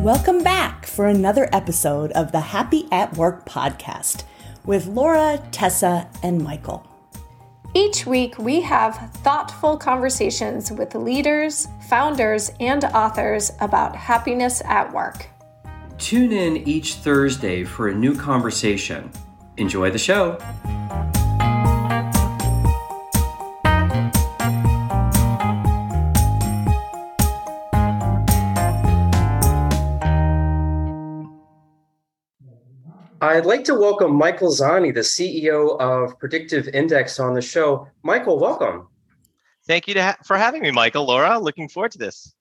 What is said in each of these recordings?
Welcome back for another episode of the Happy at Work podcast with Laura, Tessa, and Michael. Each week, we have thoughtful conversations with leaders, founders, and authors about happiness at work. Tune in each Thursday for a new conversation. Enjoy the show. I'd like to welcome Michael Zani, the CEO of Predictive Index, on the show. Michael, welcome. Thank you ha- for having me, Michael. Laura, looking forward to this.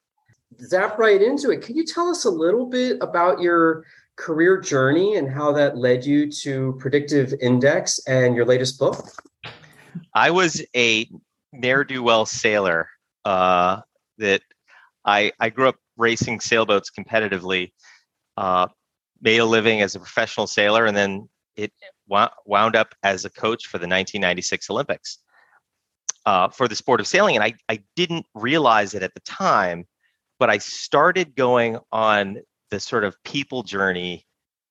Zap right into it. Can you tell us a little bit about your career journey and how that led you to Predictive Index and your latest book? I was a ne'er do well sailor. Uh, that I I grew up racing sailboats competitively. Uh, made a living as a professional sailor, and then it wound up as a coach for the 1996 Olympics uh, for the sport of sailing. And I, I didn't realize it at the time, but I started going on the sort of people journey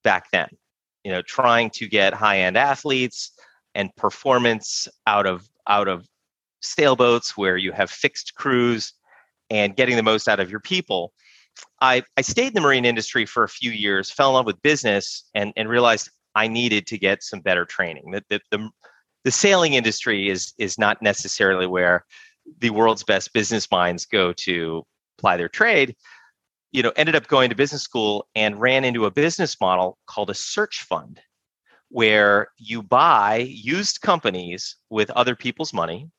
back then, you know, trying to get high end athletes and performance out of out of sailboats where you have fixed crews and getting the most out of your people. I, I stayed in the marine industry for a few years, fell in love with business, and, and realized I needed to get some better training. That the, the, the sailing industry is is not necessarily where the world's best business minds go to apply their trade. You know, ended up going to business school and ran into a business model called a search fund, where you buy used companies with other people's money.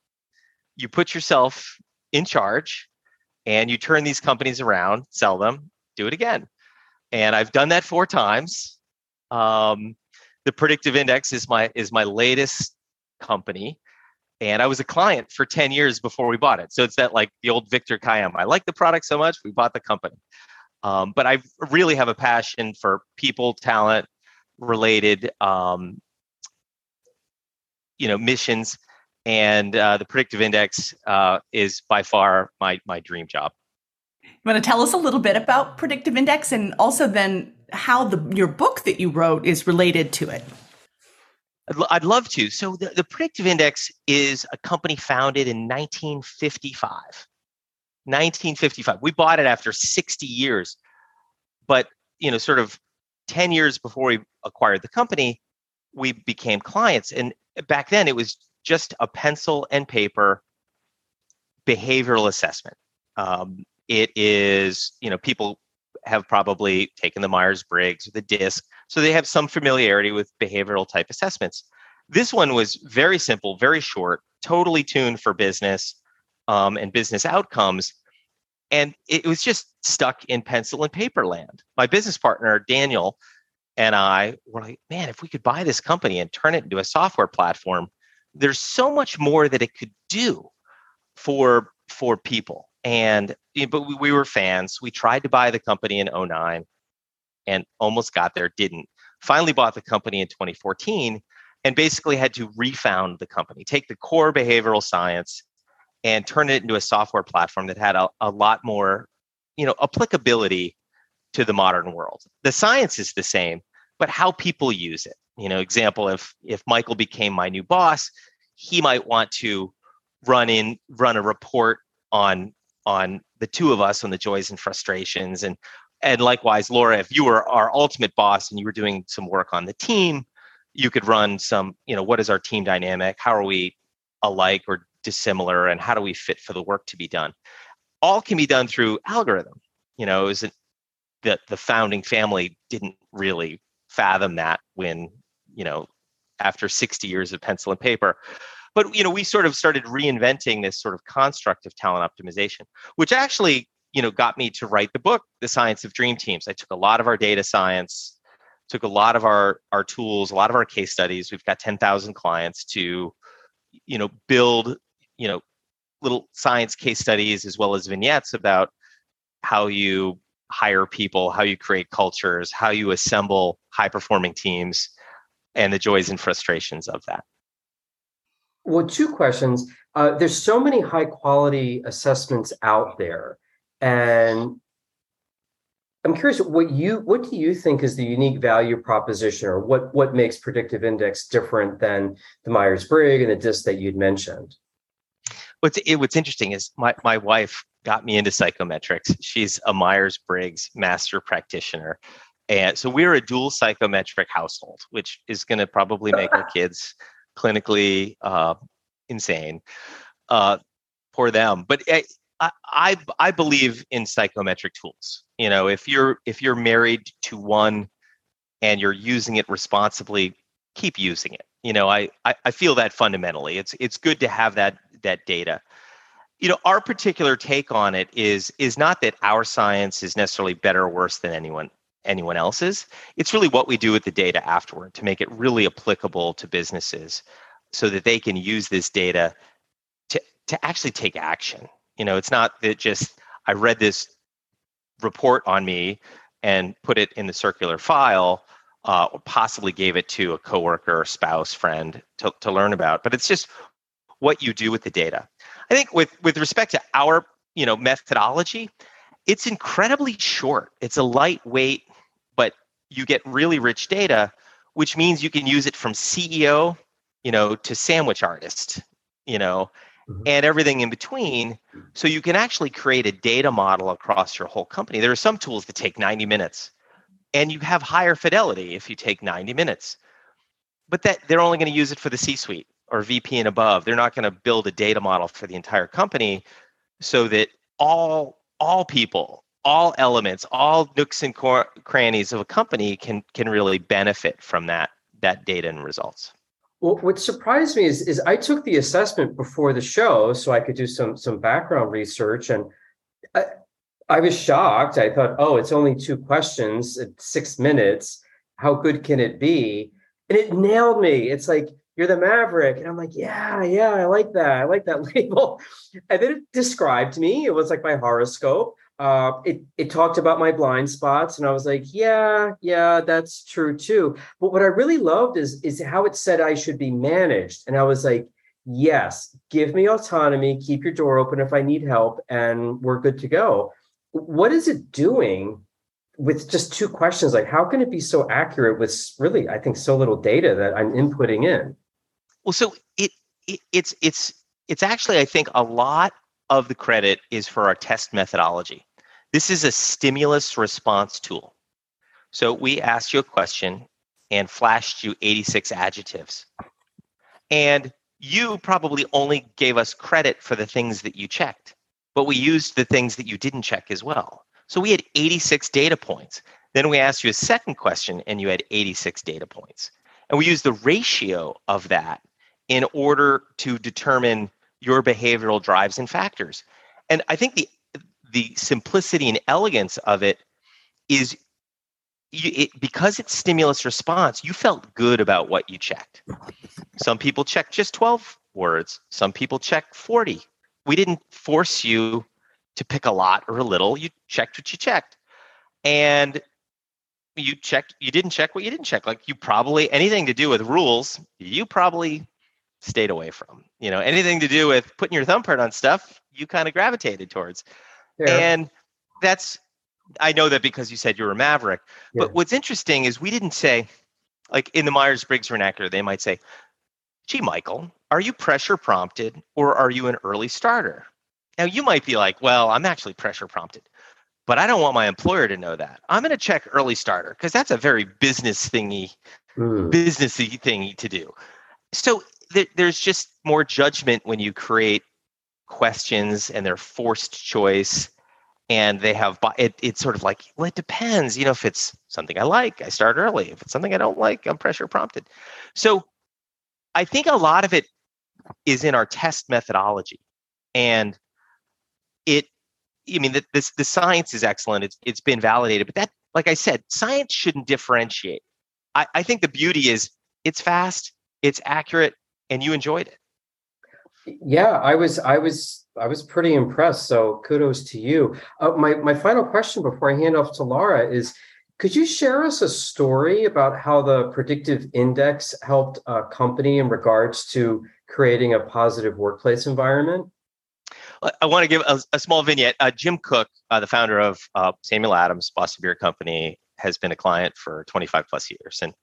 You put yourself in charge and you turn these companies around, sell them, do it again. And I've done that four times. Um, the predictive index is my is my latest company and i was a client for 10 years before we bought it so it's that like the old victor kiam i like the product so much we bought the company um, but i really have a passion for people talent related um, you know missions and uh, the predictive index uh, is by far my my dream job. You want to tell us a little bit about predictive index and also then how the your book that you wrote is related to it. I'd, I'd love to. So the, the predictive index is a company founded in 1955. 1955. We bought it after 60 years, but you know, sort of 10 years before we acquired the company, we became clients. And back then, it was just a pencil and paper behavioral assessment. Um, it is, you know, people have probably taken the Myers Briggs or the DISC, so they have some familiarity with behavioral type assessments. This one was very simple, very short, totally tuned for business um, and business outcomes. And it was just stuck in pencil and paper land. My business partner, Daniel, and I were like, man, if we could buy this company and turn it into a software platform, there's so much more that it could do for for people. And but we, we were fans. We tried to buy the company in 09 and almost got there didn't. Finally bought the company in 2014 and basically had to refound the company take the core behavioral science and turn it into a software platform that had a, a lot more you know applicability to the modern world. The science is the same but how people use it you know example if if michael became my new boss he might want to run in run a report on on the two of us on the joys and frustrations. And and likewise laura if you were our ultimate boss and you were doing some work on the team you could run some you know what is our team dynamic? How are we alike or dissimilar? And how do we fit for the work to be done? All can be done through algorithm. You know is it that the founding family didn't really fathom that when you know after 60 years of pencil and paper. But you know we sort of started reinventing this sort of construct of talent optimization which actually you know got me to write the book the science of dream teams. I took a lot of our data science took a lot of our our tools a lot of our case studies. We've got 10,000 clients to you know build you know little science case studies as well as vignettes about how you hire people, how you create cultures, how you assemble high performing teams, and the joys and frustrations of that. Well, two questions. Uh, there's so many high quality assessments out there, and I'm curious what you what do you think is the unique value proposition or what what makes predictive index different than the Myers-Briggs and the DISC that you'd mentioned? What's it, what's interesting is my, my wife got me into psychometrics. She's a Myers-Briggs master practitioner. And so we're a dual psychometric household, which is going to probably make our kids clinically uh, insane uh, for them. But I, I, I believe in psychometric tools. You know, if you're if you're married to one and you're using it responsibly, keep using it. You know, I, I, I feel that fundamentally. It's it's good to have that that data you know our particular take on it is is not that our science is necessarily better or worse than anyone anyone else's. It's really what we do with the data afterward to make it really applicable to businesses so that they can use this data to to actually take action. You know it's not that just i read this report on me and put it in the circular file uh, or possibly gave it to a coworker spouse friend to, to learn about but it's just what you do with the data. I think with with respect to our you know methodology, it's incredibly short. It's a lightweight, you get really rich data, which means you can use it from CEO, you know, to sandwich artist, you know, mm-hmm. and everything in between. So you can actually create a data model across your whole company. There are some tools that take 90 minutes, and you have higher fidelity if you take 90 minutes. But that they're only going to use it for the C-suite or VP and above. They're not going to build a data model for the entire company so that all all people, all elements, all nooks and cor- crannies of a company can can really benefit from that that data and results. Well, what surprised me is, is I took the assessment before the show so I could do some some background research and I, I was shocked. I thought, oh, it's only two questions six minutes. How good can it be? And it nailed me. It's like you're the maverick and i'm like yeah yeah i like that i like that label and then it described me it was like my horoscope uh, it it talked about my blind spots and i was like yeah yeah that's true too. But what i really loved is is how it said i should be managed. And i was like yes give me autonomy keep your door open if i need help and we're good to go. What is it doing with just two questions? Like how can it be so accurate with really i think so little data that i'm inputting in? Well, so it, it it's it's it's actually I think a lot of the credit is for our test methodology. This is a stimulus response tool. So we asked you a question and flashed you 86 adjectives. And you probably only gave us credit for the things that you checked, but we used the things that you didn't check as well. So we had 86 data points. Then we asked you a second question and you had 86 data points. And we used the ratio of that in order to determine your behavioral drives and factors. And I think the the simplicity and elegance of it is it, because it's stimulus response, you felt good about what you checked. Some people check just 12 words, some people check 40. We didn't force you to pick a lot or a little. You checked what you checked. And you checked you didn't check what you didn't check. Like you probably anything to do with rules, you probably stayed away from. You know, anything to do with putting your thumbprint on stuff, you kind of gravitated towards. Yeah. And that's I know that because you said you were a maverick. Yeah. But what's interesting is we didn't say, like in the Myers Briggs vernacular, they might say, gee, Michael, are you pressure prompted or are you an early starter? Now you might be like, well, I'm actually pressure prompted, but I don't want my employer to know that. I'm going to check early starter because that's a very business thingy, mm. businessy thingy to do. So there's just more judgment when you create questions and they're forced choice and they have it, it's sort of like well it depends you know if it's something i like i start early. If it's something i don't like i'm pressure prompted. So i think a lot of it is in our test methodology and it i mean the, the science is excellent. It's it's been validated but that like i said science shouldn't differentiate. I, I think the beauty is it's fast it's accurate and you enjoyed it. Yeah, I was I was I was pretty impressed. So kudos to you. Uh, my my final question before I hand off to Laura is could you share us a story about how the predictive index helped a company in regards to creating a positive workplace environment? I want to give a, a small vignette. Uh, Jim Koch, uh, the founder of uh, Samuel Adams Boston Beer Company, has been a client for 25 plus years, and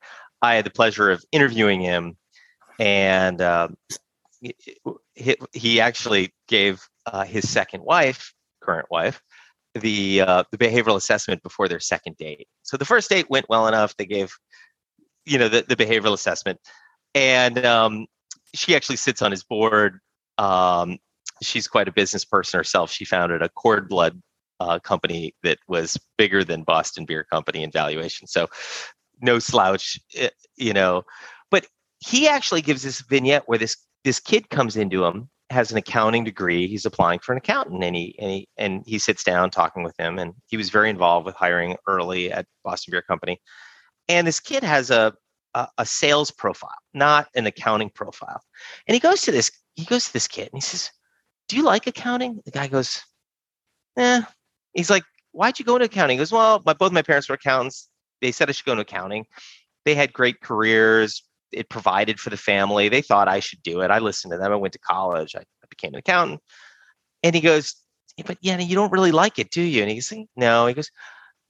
I had the pleasure of interviewing him. And um, he, he, actually gave uh, his second wife, current wife, the uh, the behavioral assessment before their second date. So the first date went well enough. They gave, you know, the, the behavioral assessment, and um, she actually sits on his board. Um, she's quite a business person herself. She founded a cord blood uh, company that was bigger than Boston Beer Company in valuation. So no slouch, eh, you know. But he actually gives this vignette where this this kid comes into him has an accounting degree. He's applying for an accountant, and he and he and he sits down talking with him, and he was very involved with hiring early at Boston Beer Company. And this kid has a a, a sales profile, not an accounting profile. And he goes to this he goes to this kid and he says, "Do you like accounting?" The guy goes, "Eh." He's like, "Why'd you go into accounting?" He goes, "Well, my both my parents were accountants. They said I should go into accounting. They had great careers, it provided for the family. They thought I should do it. I listened to them. I went to college. I, I became an accountant. And he goes, but yeah, you don't really like it, do you? And he's like, no. He goes,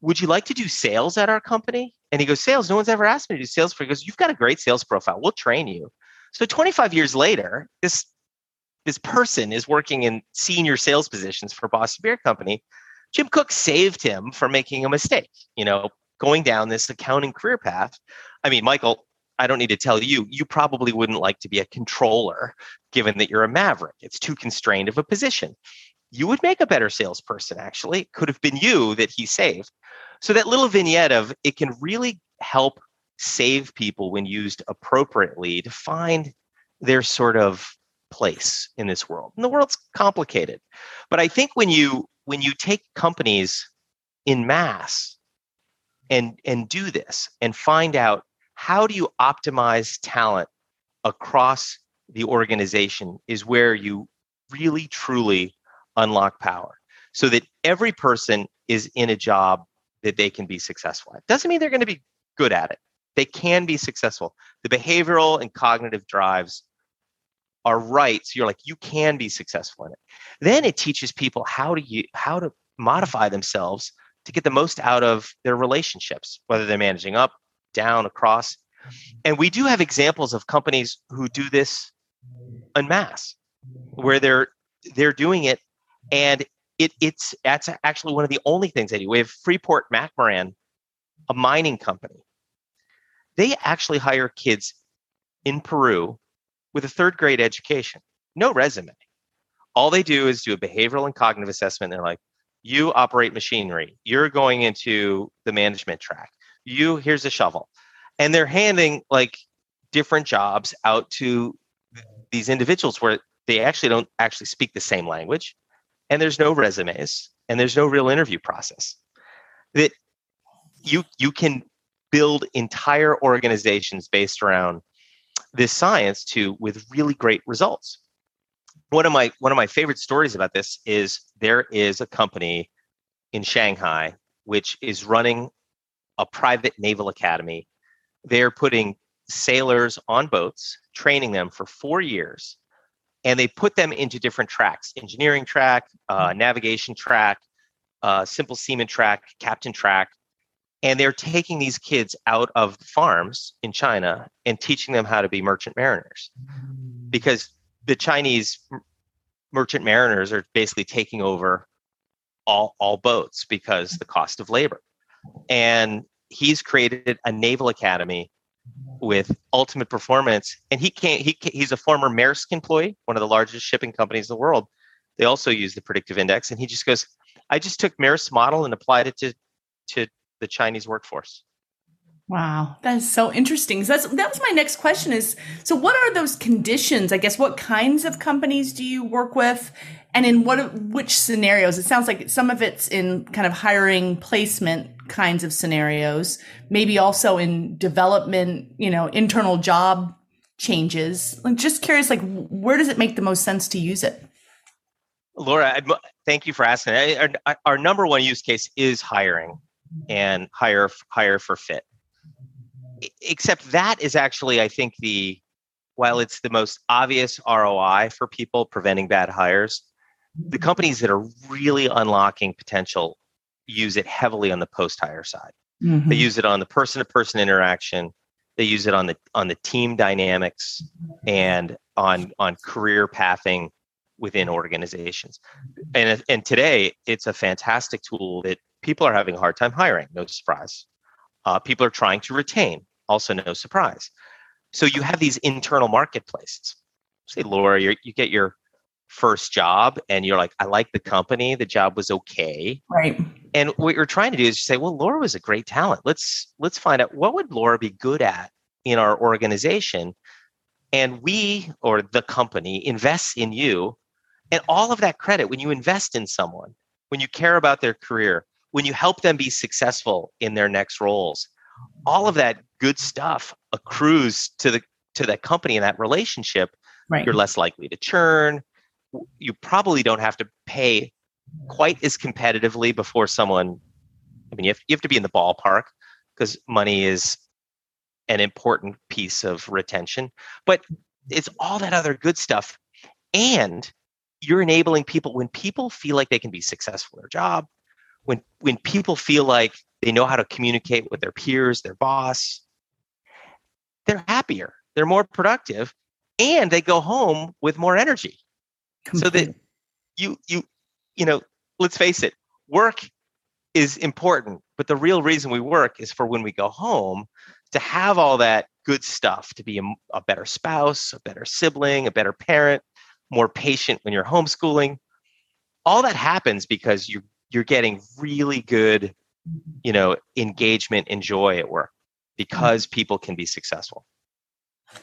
would you like to do sales at our company? And he goes, sales. No one's ever asked me to do sales. For he goes, you've got a great sales profile. We'll train you. So 25 years later, this this person is working in senior sales positions for Boston Beer Company. Jim Koch saved him from making a mistake. You know, going down this accounting career path. I mean, Michael, I don't need to tell you, you probably wouldn't like to be a controller given that you're a maverick. It's too constrained of a position. You would make a better salesperson, actually. It could have been you that he saved. So, that little vignette of it can really help save people when used appropriately to find their sort of place in this world. And the world's complicated. But I think when you when you take companies in mass and and do this and find out how do you optimize talent across the organization is where you really truly unlock power so that every person is in a job that they can be successful at. Doesn't mean they're going to be good at it. They can be successful. The behavioral and cognitive drives are right. So you're like, you can be successful in it. Then it teaches people how to you how to modify themselves to get the most out of their relationships, whether they're managing up, down, across. And we do have examples of companies who do this en masse, where they're they're doing it, and it it's that's actually one of the only things they do. We have Freeport McMoRan, a mining company. They actually hire kids in Peru with a third grade education, no resume. All they do is do a behavioral and cognitive assessment. They're like, you operate machinery. You're going into the management track. You here's a shovel. And they're handing like different jobs out to these individuals where they actually don't actually speak the same language and there's no resumes and there's no real interview process. That you you can build entire organizations based around this science to with really great results. One of my one of my favorite stories about this is there is a company in shanghai which is running a private naval academy they're putting sailors on boats, training them for four years, and they put them into different tracks engineering track, uh, mm-hmm. navigation track, uh, simple seaman track, captain track. And they're taking these kids out of farms in China and teaching them how to be merchant mariners mm. because the Chinese merchant mariners are basically taking over all, all boats because the cost of labor. And he's created a naval academy with ultimate performance. And he can't he can, he's a former maersk employee one of the largest shipping companies in the world. They also use the predictive index. And he just goes i just took maersk's model and applied it to to the chinese workforce wow. That is so interesting. So that's that was my next question is so what are those conditions? I guess what kinds of companies do you work with? And in what which scenarios? It sounds like some of it's in kind of hiring placement kinds of scenarios maybe also in development you know internal job changes. I'm just curious like where does it make the most sense to use it? Laura thank you for asking. Our, our number one use case is hiring and hire hire for fit except that is actually i think the while it's the most obvious roi for people preventing bad hires the companies that are really unlocking potential use it heavily on the post hire side. Mm-hmm. They use it on the person to person interaction. They use it on the on the team dynamics and on on career pathing within organizations. And and today it's a fantastic tool that people are having a hard time hiring. No surprise. Uh, people are trying to retain. Also, no surprise. So you have these internal marketplaces. Say, Laura, you get your first job and you're like, I like the company. The job was okay. Right. And what you're trying to do is say, well, Laura was a great talent. Let's let's find out what would Laura be good at in our organization. And we or the company invests in you. And all of that credit, when you invest in someone, when you care about their career, when you help them be successful in their next roles, all of that good stuff accrues to the to that company and that relationship. Right. You're less likely to churn you probably don't have to pay quite as competitively before someone i mean you have, you have to be in the ballpark because money is an important piece of retention but it's all that other good stuff and you're enabling people when people feel like they can be successful in their job when when people feel like they know how to communicate with their peers their boss they're happier they're more productive and they go home with more energy. So that you you you know let's face it work is important but the real reason we work is for when we go home to have all that good stuff to be a, a better spouse a better sibling a better parent more patient when you're homeschooling. All that happens because you you're getting really good you know engagement and joy at work because mm-hmm. people can be successful.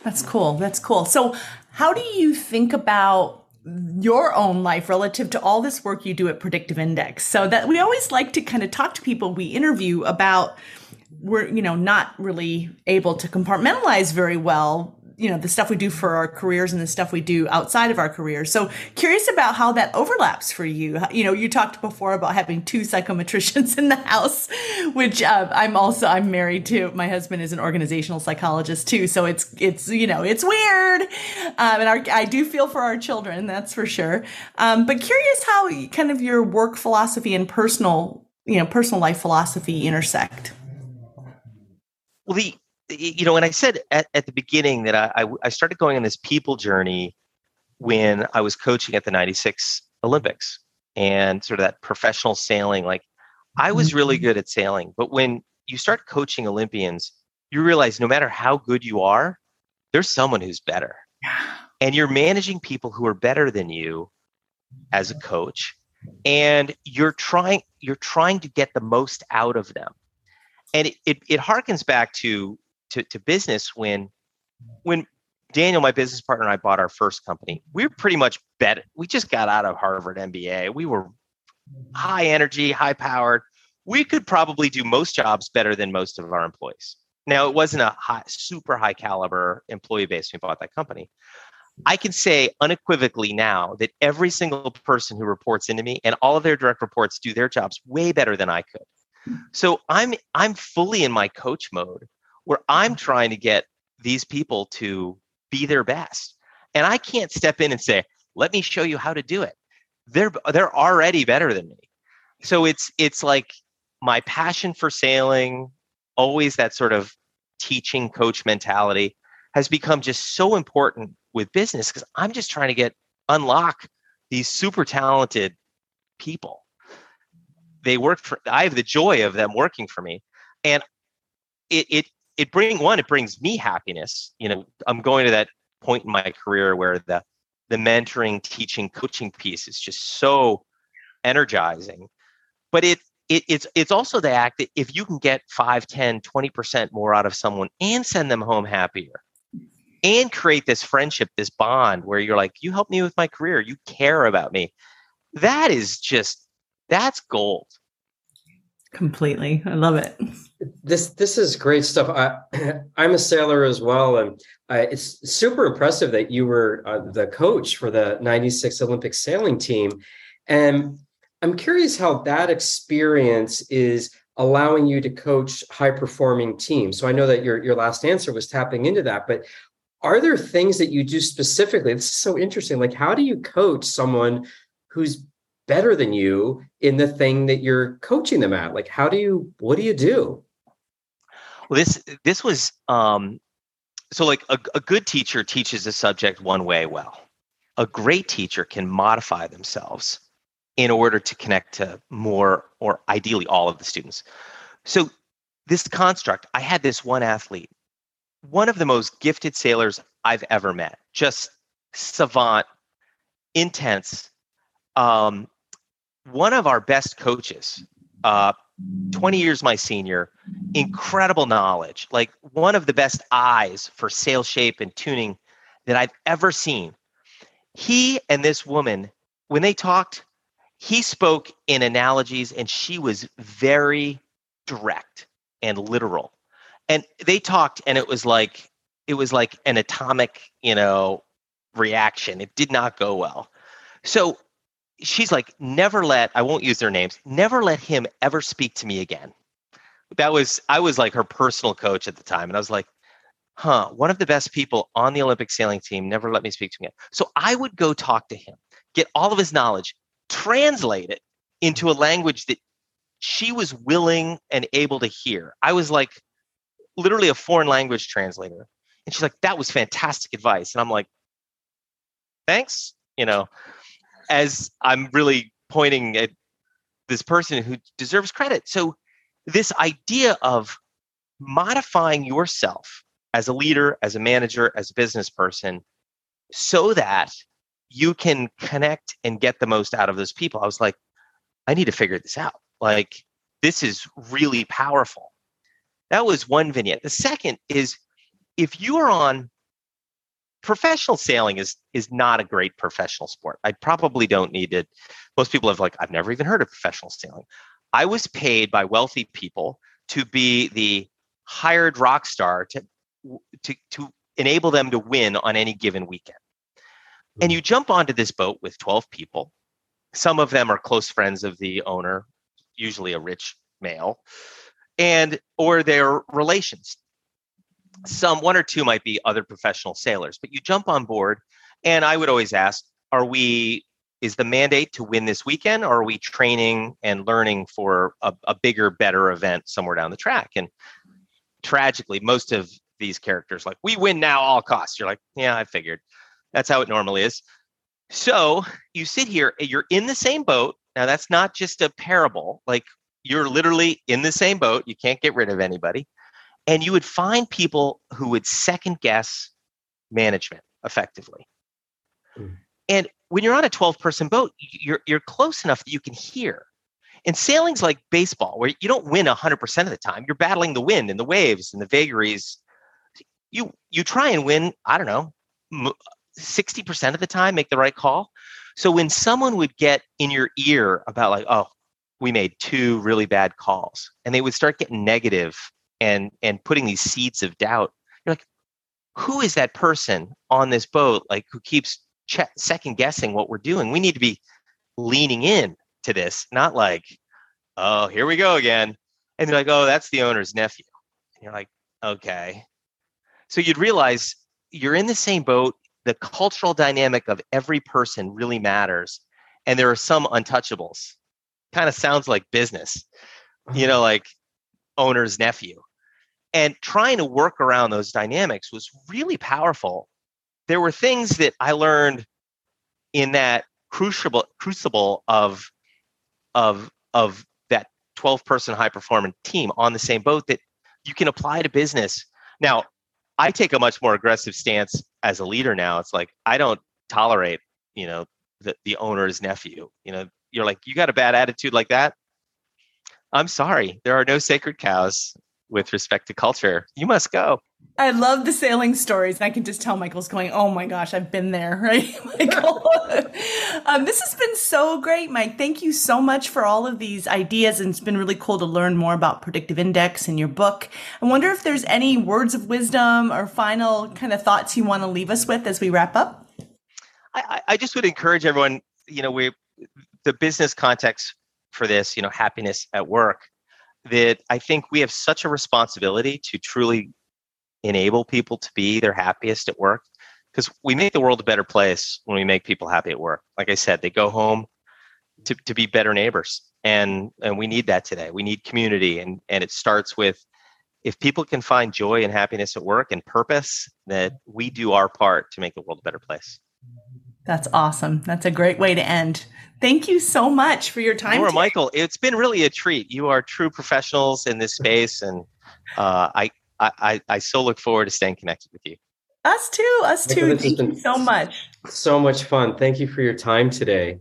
That's cool. That's cool. So how do you think about your own life relative to all this work you do at Predictive Index. So that we always like to kind of talk to people we interview about we're you know not really able to compartmentalize very well you know the stuff we do for our careers and the stuff we do outside of our careers. So curious about how that overlaps for you. You know you talked before about having two psychometricians in the house which uh, i'm also i'm married to my husband is an organizational psychologist too so it's it's you know it's weird. Um, and our, i do feel for our children that's for sure. Um, but curious how kind of your work philosophy and personal you know personal life philosophy intersect. Well the you know, and I said at, at the beginning that I, I, I started going on this people journey when I was coaching at the 96 Olympics and sort of that professional sailing, like I was really mm-hmm. good at sailing, but when you start coaching Olympians, you realize no matter how good you are, there's someone who's better. And you're managing people who are better than you as a coach and you're trying you're trying to get the most out of them and it, it, it harkens back to to, to business when when Daniel, my business partner, and I bought our first company. We were pretty much bet. We just got out of Harvard MBA. We were high energy, high powered. We could probably do most jobs better than most of our employees. Now, it wasn't a high, super high caliber employee base when we bought that company. I can say unequivocally now that every single person who reports into me and all of their direct reports do their jobs way better than I could. So I'm I'm fully in my coach mode where I'm mm-hmm. trying to get these people to be their best. And I can't step in and say, "Let me show you how to do it." They're they're already better than me. So it's it's like my passion for sailing, always that sort of teaching coach mentality has become just so important with business because I'm just trying to get unlock these super talented people. They work for I have the joy of them working for me. And it it it bring one it brings me happiness you know i'm going to that point in my career where the the mentoring teaching coaching piece is just so energizing. But it, it it's it's also the act that if you can get 5 10 20% more out of someone and send them home happier and create this friendship this bond where you're like you help me with my career. You care about me. That is just that's gold completely i love it this this is great stuff. I, I'm a sailor as well, and uh, it's super impressive that you were uh, the coach for the '96 Olympic sailing team. And I'm curious how that experience is allowing you to coach high performing teams. So I know that your your last answer was tapping into that, but are there things that you do specifically? This is so interesting. Like, how do you coach someone who's better than you in the thing that you're coaching them at? Like, how do you, what do you do? Well, this, this was, um, so like a, a good teacher teaches a subject one way well. A great teacher can modify themselves in order to connect to more or ideally all of the students. So this construct, I had this one athlete, one of the most gifted sailors I've ever met, just savant, intense. Um, one of our best coaches, uh, 20 years my senior, incredible knowledge, like one of the best eyes for sail shape and tuning that I've ever seen. He and this woman, when they talked, he spoke in analogies and she was very direct and literal. And they talked and it was like it was like an atomic, you know, reaction. It did not go well. So she's like, never let, I won't use their names, never let him ever speak to me again. That was, I was like her personal coach at the time. And I was like, huh, one of the best people on the Olympic sailing team never let me speak to him again. So I would go talk to him, get all of his knowledge, translate it into a language that she was willing and able to hear. I was like literally a foreign language translator. And she's like, that was fantastic advice. And I'm like, thanks. You know, as I'm really pointing at this person who deserves credit. So, this idea of modifying yourself as a leader, as a manager, as a business person, so that you can connect and get the most out of those people. I was like, I need to figure this out. Like, this is really powerful. That was one vignette. The second is if you are on professional sailing is is not a great professional sport. I probably don't need it. Most people have like, I've never even heard of professional sailing. I was paid by wealthy people to be the hired rock star to to to enable them to win on any given weekend. And hmm. you jump onto this boat with 12 people. Some of them are close friends of the owner, usually a rich male, and or their relations some one or two might be other professional sailors but you jump on board and i would always ask are we is the mandate to win this weekend or are we training and learning for a, a bigger better event somewhere down the track? And tragically most of these characters like we win now all costs. You're like yeah i figured. That's how it normally is. So you sit here you're in the same boat. Now that's not just a parable. Like you're literally in the same boat. You can't get rid of anybody and you would find people who would second guess management effectively. Mm. And when you're on a 12 person boat, you're, you're close enough that you can hear. And sailing's like baseball, where you don't win 100% of the time. You're battling the wind and the waves and the vagaries. You, you try and win, I don't know, 60% of the time, make the right call. So when someone would get in your ear about, like, oh, we made two really bad calls, and they would start getting negative and and putting these seeds of doubt you're like who is that person on this boat like who keeps che- second guessing what we're doing? We need to be leaning in to this not like oh here we go again. And they're like oh that's the owner's nephew. And you're like okay. So you'd realize you're in the same boat the cultural dynamic of every person really matters and there are some untouchables. Kind of sounds like business. You know like owner's nephew and trying to work around those dynamics was really powerful. There were things that I learned in that crucible crucible of of of that 12 person high performance team on the same boat that you can apply to business. Now, I take a much more aggressive stance as a leader now. It's like I don't tolerate, you know, the, the owner's nephew. You know, you're like, you got a bad attitude like that. I'm sorry. There are no sacred cows with respect to culture, you must go. I love the sailing stories. And I can just tell Michael's going, oh my gosh, I've been there, right? Michael. um, this has been so great, Mike. Thank you so much for all of these ideas. And it's been really cool to learn more about Predictive Index in your book. I wonder if there's any words of wisdom or final kind of thoughts you want to leave us with as we wrap up. I, I just would encourage everyone, you know, we the business context for this, you know, happiness at work that I think we have such a responsibility to truly enable people to be their happiest at work because we make the world a better place when we make people happy at work. Like I said, they go home, to, to be better neighbors. And, and we need that today. We need community. And, and it starts with if people can find joy and happiness at work and purpose, that we do our part to make the world a better place. That's awesome. That's a great way to end. Thank you so much for your time. Laura, Michael, it's been really a treat. You are true professionals in this space, and uh, I, I, I so look forward to staying connected with you. Us too. Us too. Thank you so much. So much fun. Thank you for your time today.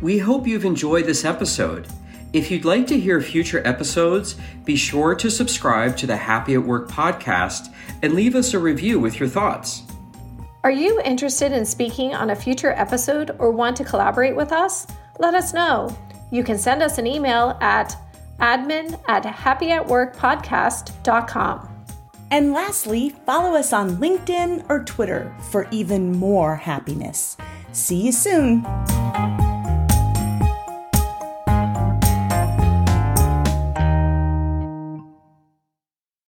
We hope you've enjoyed this episode. If you'd like to hear future episodes, be sure to subscribe to the Happy at Work podcast and leave us a review with your thoughts. Are you interested in speaking on a future episode or want to collaborate with us? Let us know. You can send us an email at admin at happyatworkpodcast.com. And lastly, follow us on LinkedIn or Twitter for even more happiness. See you soon.